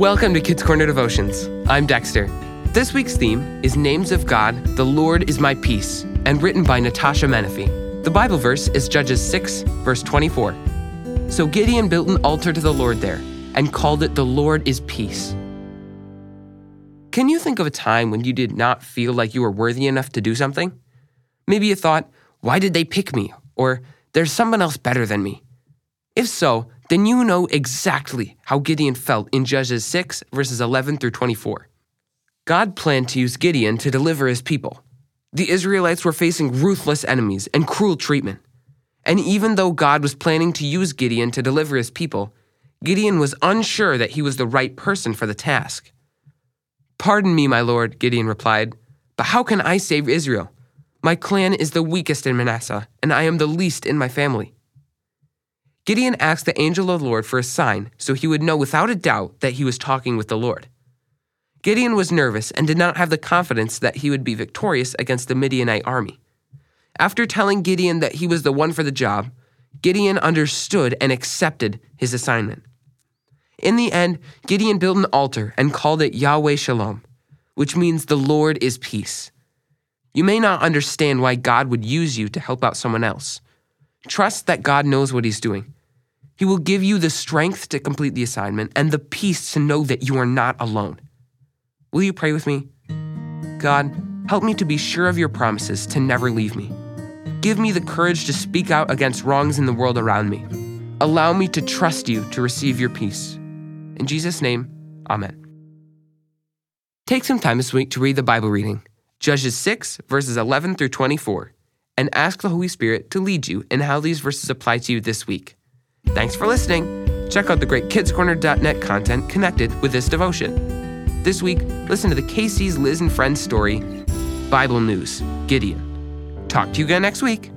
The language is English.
Welcome to Kids Corner Devotions. I'm Dexter. This week's theme is Names of God, the Lord is my peace, and written by Natasha Menefee. The Bible verse is Judges 6, verse 24. So Gideon built an altar to the Lord there and called it the Lord is peace. Can you think of a time when you did not feel like you were worthy enough to do something? Maybe you thought, why did they pick me? Or there's someone else better than me. If so, then you know exactly how Gideon felt in Judges 6, verses 11 through 24. God planned to use Gideon to deliver his people. The Israelites were facing ruthless enemies and cruel treatment. And even though God was planning to use Gideon to deliver his people, Gideon was unsure that he was the right person for the task. Pardon me, my lord, Gideon replied, but how can I save Israel? My clan is the weakest in Manasseh, and I am the least in my family. Gideon asked the angel of the Lord for a sign so he would know without a doubt that he was talking with the Lord. Gideon was nervous and did not have the confidence that he would be victorious against the Midianite army. After telling Gideon that he was the one for the job, Gideon understood and accepted his assignment. In the end, Gideon built an altar and called it Yahweh Shalom, which means the Lord is peace. You may not understand why God would use you to help out someone else. Trust that God knows what He's doing. He will give you the strength to complete the assignment and the peace to know that you are not alone. Will you pray with me? God, help me to be sure of your promises to never leave me. Give me the courage to speak out against wrongs in the world around me. Allow me to trust you to receive your peace. In Jesus' name, Amen. Take some time this week to read the Bible reading, Judges 6, verses 11 through 24, and ask the Holy Spirit to lead you in how these verses apply to you this week. Thanks for listening. Check out the great kidscorner.net content connected with this devotion. This week, listen to the Casey's Liz and Friends story, Bible News, Gideon. Talk to you again next week.